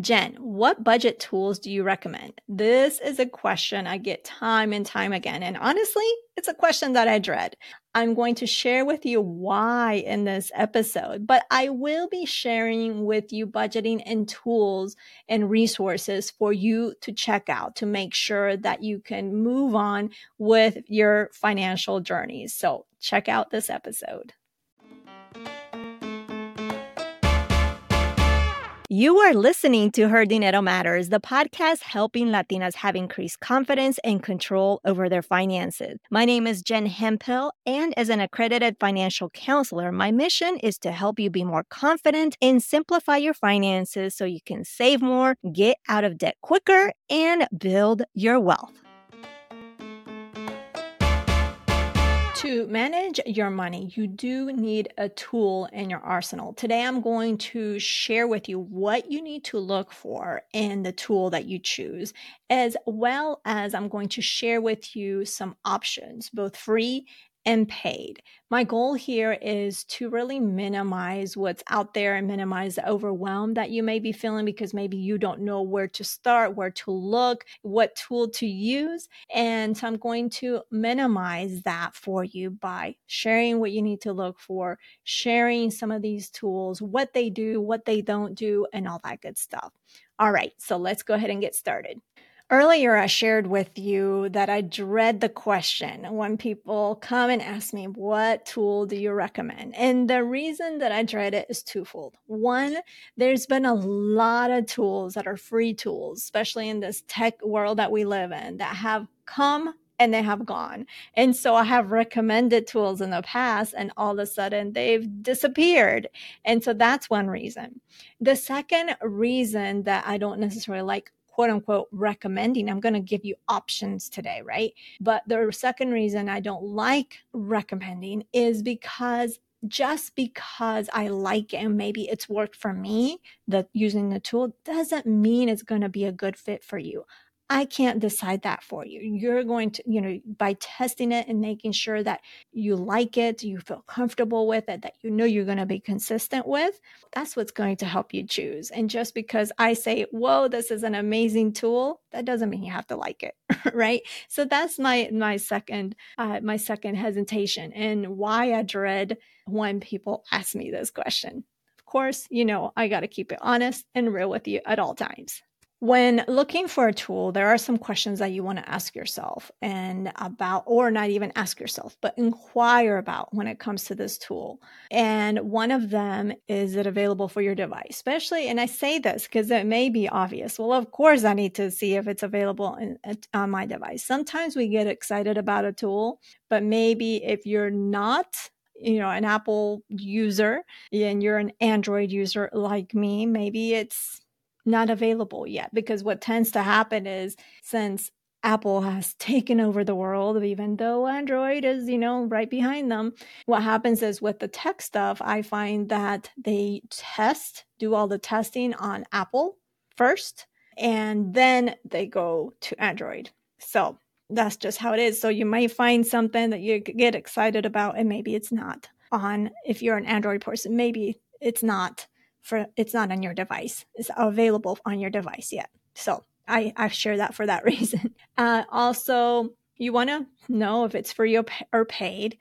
Jen, what budget tools do you recommend? This is a question I get time and time again. And honestly, it's a question that I dread. I'm going to share with you why in this episode, but I will be sharing with you budgeting and tools and resources for you to check out to make sure that you can move on with your financial journeys. So check out this episode. You are listening to Her Dinero Matters, the podcast helping Latinas have increased confidence and control over their finances. My name is Jen Hemphill, and as an accredited financial counselor, my mission is to help you be more confident and simplify your finances so you can save more, get out of debt quicker, and build your wealth. To manage your money, you do need a tool in your arsenal. Today, I'm going to share with you what you need to look for in the tool that you choose, as well as I'm going to share with you some options, both free and paid. My goal here is to really minimize what's out there and minimize the overwhelm that you may be feeling because maybe you don't know where to start, where to look, what tool to use. And so I'm going to minimize that for you by sharing what you need to look for, sharing some of these tools, what they do, what they don't do, and all that good stuff. All right, so let's go ahead and get started. Earlier, I shared with you that I dread the question when people come and ask me, What tool do you recommend? And the reason that I dread it is twofold. One, there's been a lot of tools that are free tools, especially in this tech world that we live in, that have come and they have gone. And so I have recommended tools in the past and all of a sudden they've disappeared. And so that's one reason. The second reason that I don't necessarily like quote unquote recommending. I'm going to give you options today, right? But the second reason I don't like recommending is because just because I like it and maybe it's worked for me, that using the tool doesn't mean it's going to be a good fit for you. I can't decide that for you. You're going to, you know, by testing it and making sure that you like it, you feel comfortable with it, that you know you're going to be consistent with, that's what's going to help you choose. And just because I say, whoa, this is an amazing tool, that doesn't mean you have to like it, right? So that's my my second uh, my second hesitation and why I dread when people ask me this question. Of course, you know, I got to keep it honest and real with you at all times. When looking for a tool, there are some questions that you want to ask yourself and about, or not even ask yourself, but inquire about when it comes to this tool. And one of them is it available for your device? Especially, and I say this because it may be obvious. Well, of course, I need to see if it's available in, on my device. Sometimes we get excited about a tool, but maybe if you're not you know an apple user and you're an android user like me maybe it's not available yet because what tends to happen is since Apple has taken over the world, even though Android is, you know, right behind them. What happens is with the tech stuff, I find that they test, do all the testing on Apple first, and then they go to Android. So that's just how it is. So you might find something that you get excited about, and maybe it's not on, if you're an Android person, maybe it's not for it's not on your device. It's available on your device yet. So I, I share that for that reason. Uh, also, you want to know if it's free or paid.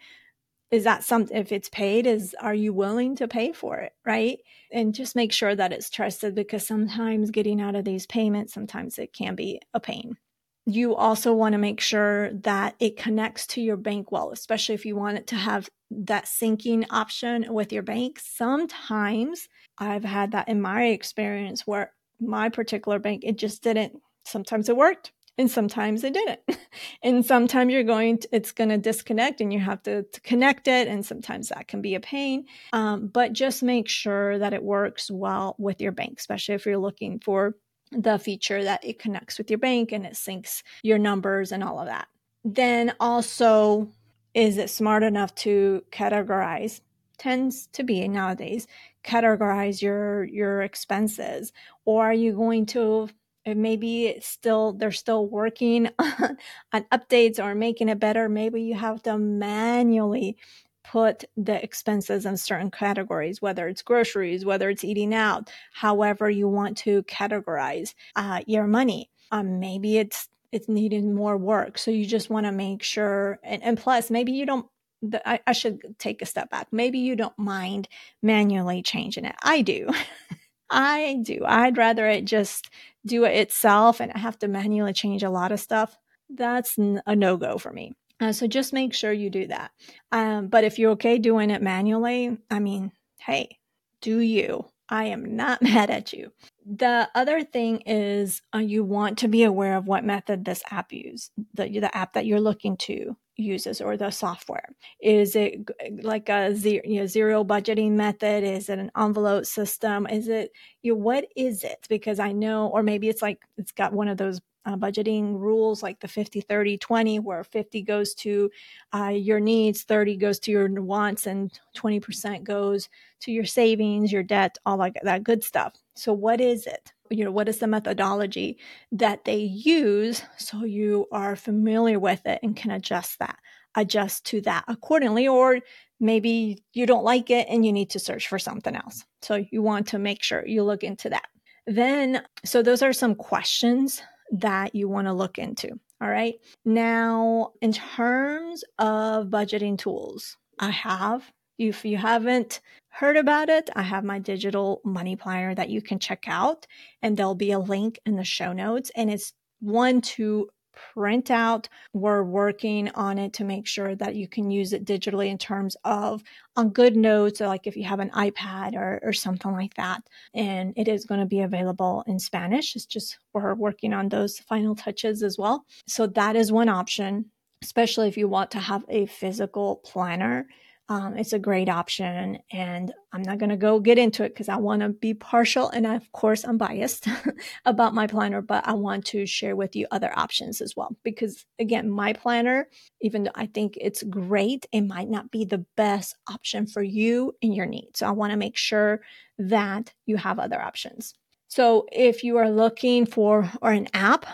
Is that something, if it's paid, is, are you willing to pay for it? Right. And just make sure that it's trusted because sometimes getting out of these payments, sometimes it can be a pain. You also want to make sure that it connects to your bank wallet, especially if you want it to have that syncing option with your bank. Sometimes I've had that in my experience where my particular bank, it just didn't. Sometimes it worked and sometimes it didn't. and sometimes you're going to, it's going to disconnect and you have to, to, connect it. And sometimes that can be a pain. Um, but just make sure that it works well with your bank, especially if you're looking for the feature that it connects with your bank and it syncs your numbers and all of that. Then also, is it smart enough to categorize? Tends to be nowadays categorize your your expenses or are you going to maybe it's still they're still working on updates or making it better maybe you have to manually put the expenses in certain categories, whether it's groceries, whether it's eating out, however you want to categorize uh, your money. Um, maybe it's it's needing more work, so you just want to make sure. And, and plus, maybe you don't. The, I, I should take a step back. Maybe you don't mind manually changing it. I do. I do. I'd rather it just do it itself and I have to manually change a lot of stuff. That's a no go for me. Uh, so just make sure you do that. Um, but if you're okay doing it manually, I mean, hey, do you? I am not mad at you. The other thing is uh, you want to be aware of what method this app use the the app that you're looking to uses or the software. Is it like a zero, you know, zero budgeting method? Is it an envelope system? Is it you know, what is it? Because I know, or maybe it's like it's got one of those uh, budgeting rules like the 50 30 20 where 50 goes to uh, your needs 30 goes to your wants and 20% goes to your savings your debt all like that good stuff so what is it you know what is the methodology that they use so you are familiar with it and can adjust that adjust to that accordingly or maybe you don't like it and you need to search for something else so you want to make sure you look into that then so those are some questions that you want to look into. All right. Now, in terms of budgeting tools, I have, if you haven't heard about it, I have my digital money planner that you can check out, and there'll be a link in the show notes. And it's one to print out. We're working on it to make sure that you can use it digitally in terms of on GoodNotes, or like if you have an iPad or, or something like that. And it is going to be available in Spanish. It's just we're working on those final touches as well. So that is one option, especially if you want to have a physical planner um, it's a great option. And I'm not going to go get into it because I want to be partial. And of course, I'm biased about my planner, but I want to share with you other options as well. Because again, my planner, even though I think it's great, it might not be the best option for you and your needs. So I want to make sure that you have other options. So if you are looking for or an app,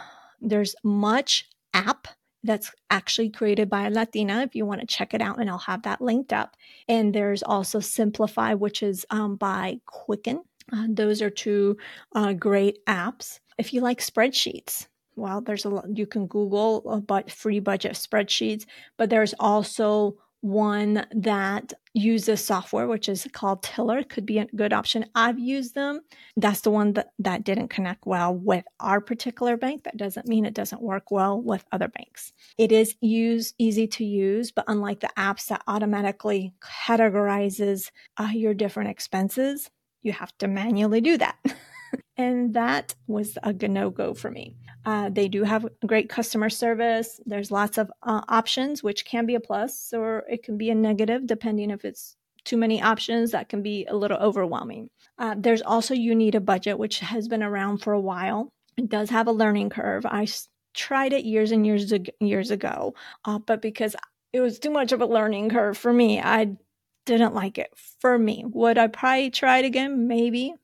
there's much app that's actually created by a Latina. If you want to check it out, and I'll have that linked up. And there's also Simplifi, which is um, by Quicken. Uh, those are two uh, great apps. If you like spreadsheets, well, there's a lot, you can Google about free budget spreadsheets, but there's also one that uses software, which is called Tiller, could be a good option. I've used them. That's the one that, that didn't connect well with our particular bank. That doesn't mean it doesn't work well with other banks. It is use easy to use, but unlike the apps that automatically categorizes uh, your different expenses, you have to manually do that. and that was a no go for me. Uh, they do have great customer service. There's lots of uh, options, which can be a plus or it can be a negative, depending if it's too many options. That can be a little overwhelming. Uh, there's also You Need a Budget, which has been around for a while. It does have a learning curve. I tried it years and years ago, years ago, uh, but because it was too much of a learning curve for me, I didn't like it. For me, would I probably try it again? Maybe,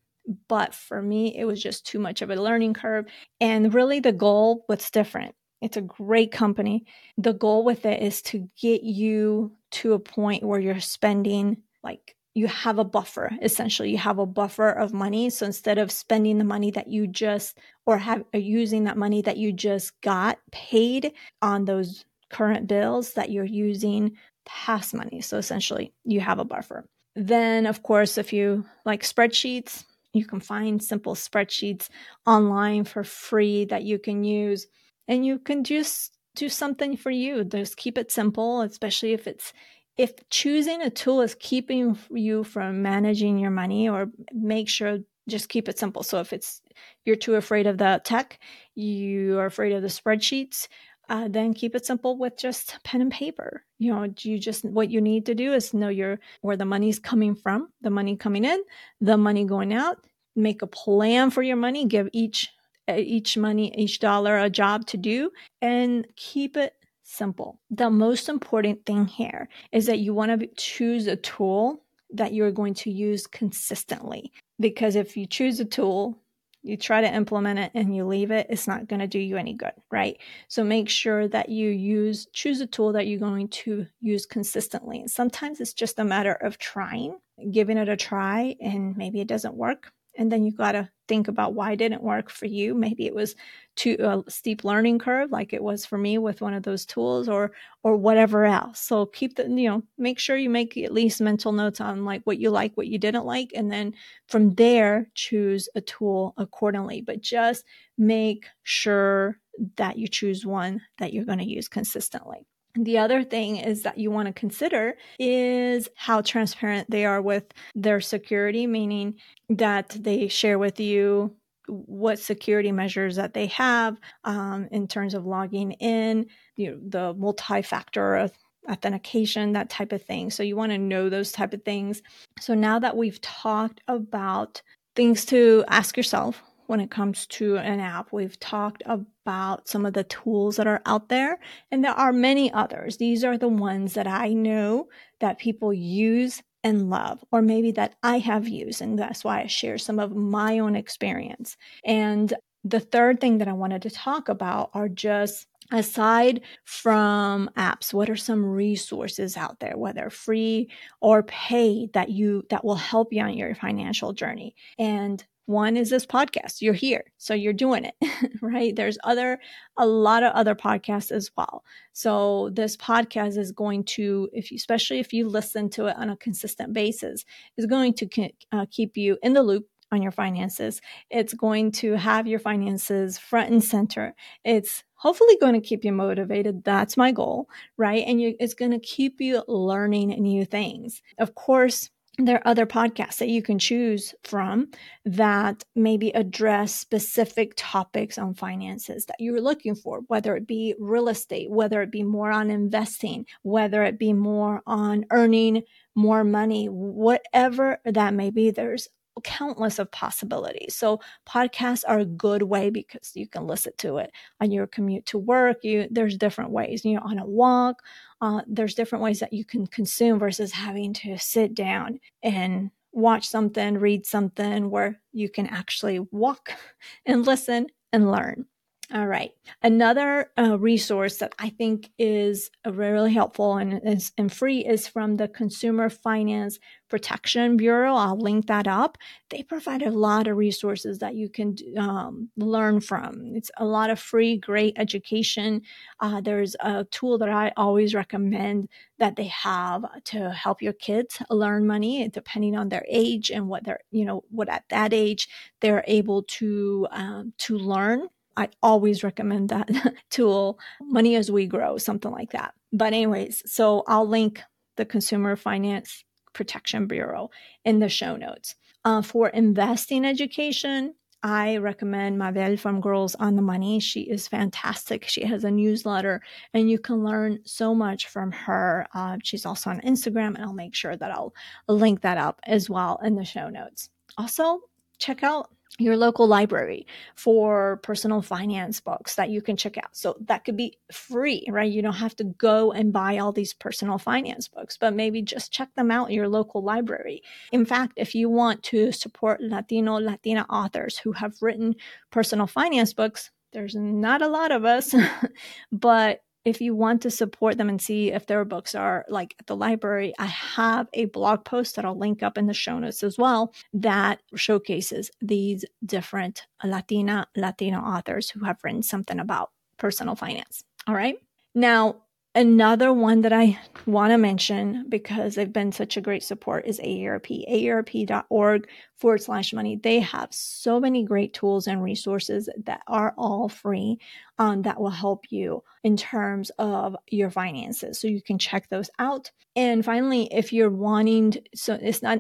but for me, it was just too much of a learning curve. And really, the goal what's different. It's a great company. The goal with it is to get you to a point where you're spending like you have a buffer essentially you have a buffer of money so instead of spending the money that you just or have or using that money that you just got paid on those current bills that you're using past money so essentially you have a buffer then of course if you like spreadsheets you can find simple spreadsheets online for free that you can use, and you can just do something for you. Just keep it simple, especially if it's if choosing a tool is keeping you from managing your money or make sure just keep it simple. So if it's you're too afraid of the tech, you are afraid of the spreadsheets, uh, then keep it simple with just pen and paper. You know, you just what you need to do is know your where the money's coming from, the money coming in, the money going out. Make a plan for your money. Give each uh, each money, each dollar a job to do, and keep it simple. The most important thing here is that you want to choose a tool that you're going to use consistently. Because if you choose a tool you try to implement it and you leave it, it's not going to do you any good, right? So make sure that you use, choose a tool that you're going to use consistently. And sometimes it's just a matter of trying, giving it a try, and maybe it doesn't work and then you got to think about why it didn't work for you. Maybe it was too a steep learning curve like it was for me with one of those tools or or whatever else. So keep the you know make sure you make at least mental notes on like what you like what you didn't like and then from there choose a tool accordingly. But just make sure that you choose one that you're going to use consistently the other thing is that you want to consider is how transparent they are with their security, meaning that they share with you what security measures that they have um, in terms of logging in, you know, the multi-factor authentication, that type of thing. So you want to know those type of things. So now that we've talked about things to ask yourself when it comes to an app. We've talked about some of the tools that are out there, and there are many others. These are the ones that I know that people use and love, or maybe that I have used. And that's why I share some of my own experience. And the third thing that I wanted to talk about are just aside from apps what are some resources out there whether free or paid that you that will help you on your financial journey and one is this podcast. You're here, so you're doing it, right? There's other, a lot of other podcasts as well. So this podcast is going to, if you, especially if you listen to it on a consistent basis, is going to uh, keep you in the loop on your finances. It's going to have your finances front and center. It's hopefully going to keep you motivated. That's my goal, right? And you, it's going to keep you learning new things. Of course, there are other podcasts that you can choose from that maybe address specific topics on finances that you're looking for, whether it be real estate, whether it be more on investing, whether it be more on earning more money, whatever that may be. There's countless of possibilities. So podcasts are a good way because you can listen to it on your commute to work. You there's different ways, you know, on a walk. Uh, there's different ways that you can consume versus having to sit down and watch something, read something where you can actually walk and listen and learn. All right. Another uh, resource that I think is really helpful and is and free is from the Consumer Finance Protection Bureau. I'll link that up. They provide a lot of resources that you can um, learn from. It's a lot of free, great education. Uh, there's a tool that I always recommend that they have to help your kids learn money, depending on their age and what they're, you know, what at that age they're able to um, to learn I always recommend that tool, Money as We Grow, something like that. But, anyways, so I'll link the Consumer Finance Protection Bureau in the show notes. Uh, for investing education, I recommend Mabel from Girls on the Money. She is fantastic. She has a newsletter and you can learn so much from her. Uh, she's also on Instagram, and I'll make sure that I'll link that up as well in the show notes. Also, check out your local library for personal finance books that you can check out. So that could be free, right? You don't have to go and buy all these personal finance books, but maybe just check them out in your local library. In fact, if you want to support Latino, Latina authors who have written personal finance books, there's not a lot of us, but if you want to support them and see if their books are like at the library, I have a blog post that I'll link up in the show notes as well that showcases these different Latina, Latino authors who have written something about personal finance. All right. Now, Another one that I want to mention because they've been such a great support is AARP, aarp.org forward slash money. They have so many great tools and resources that are all free um, that will help you in terms of your finances. So you can check those out. And finally, if you're wanting, so it's not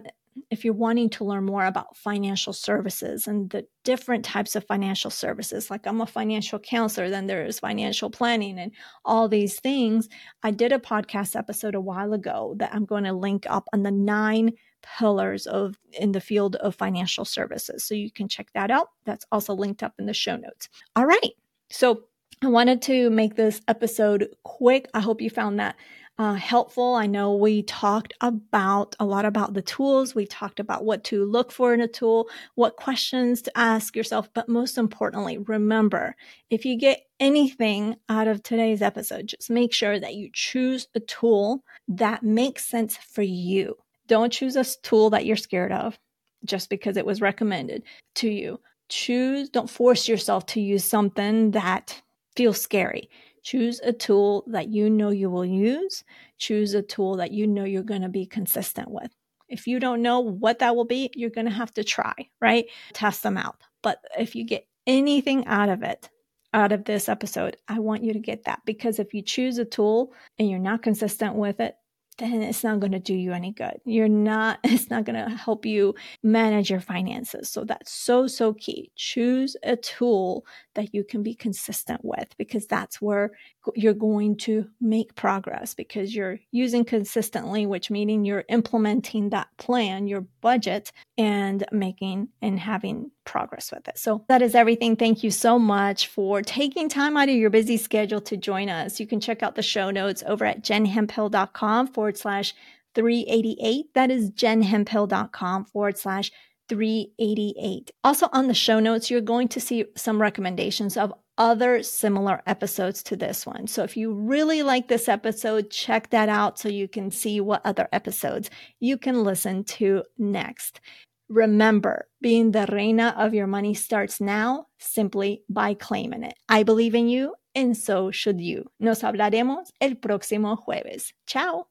if you're wanting to learn more about financial services and the different types of financial services, like I'm a financial counselor, then there is financial planning and all these things. I did a podcast episode a while ago that I'm going to link up on the nine pillars of in the field of financial services. So you can check that out. That's also linked up in the show notes. All right. So I wanted to make this episode quick. I hope you found that uh, helpful. I know we talked about a lot about the tools. We talked about what to look for in a tool, what questions to ask yourself. But most importantly, remember if you get anything out of today's episode, just make sure that you choose a tool that makes sense for you. Don't choose a tool that you're scared of just because it was recommended to you. Choose, don't force yourself to use something that feels scary. Choose a tool that you know you will use. Choose a tool that you know you're going to be consistent with. If you don't know what that will be, you're going to have to try, right? Test them out. But if you get anything out of it, out of this episode, I want you to get that because if you choose a tool and you're not consistent with it, then it's not going to do you any good. You're not, it's not going to help you manage your finances. So that's so, so key. Choose a tool that you can be consistent with because that's where you're going to make progress because you're using consistently, which meaning you're implementing that plan, your budget and making and having progress with it. So that is everything. Thank you so much for taking time out of your busy schedule to join us. You can check out the show notes over at jenhemphill.com forward slash 388. That is jenhemphill.com forward slash 388. Also, on the show notes, you're going to see some recommendations of other similar episodes to this one. So, if you really like this episode, check that out so you can see what other episodes you can listen to next. Remember, being the reina of your money starts now simply by claiming it. I believe in you, and so should you. Nos hablaremos el próximo jueves. Ciao.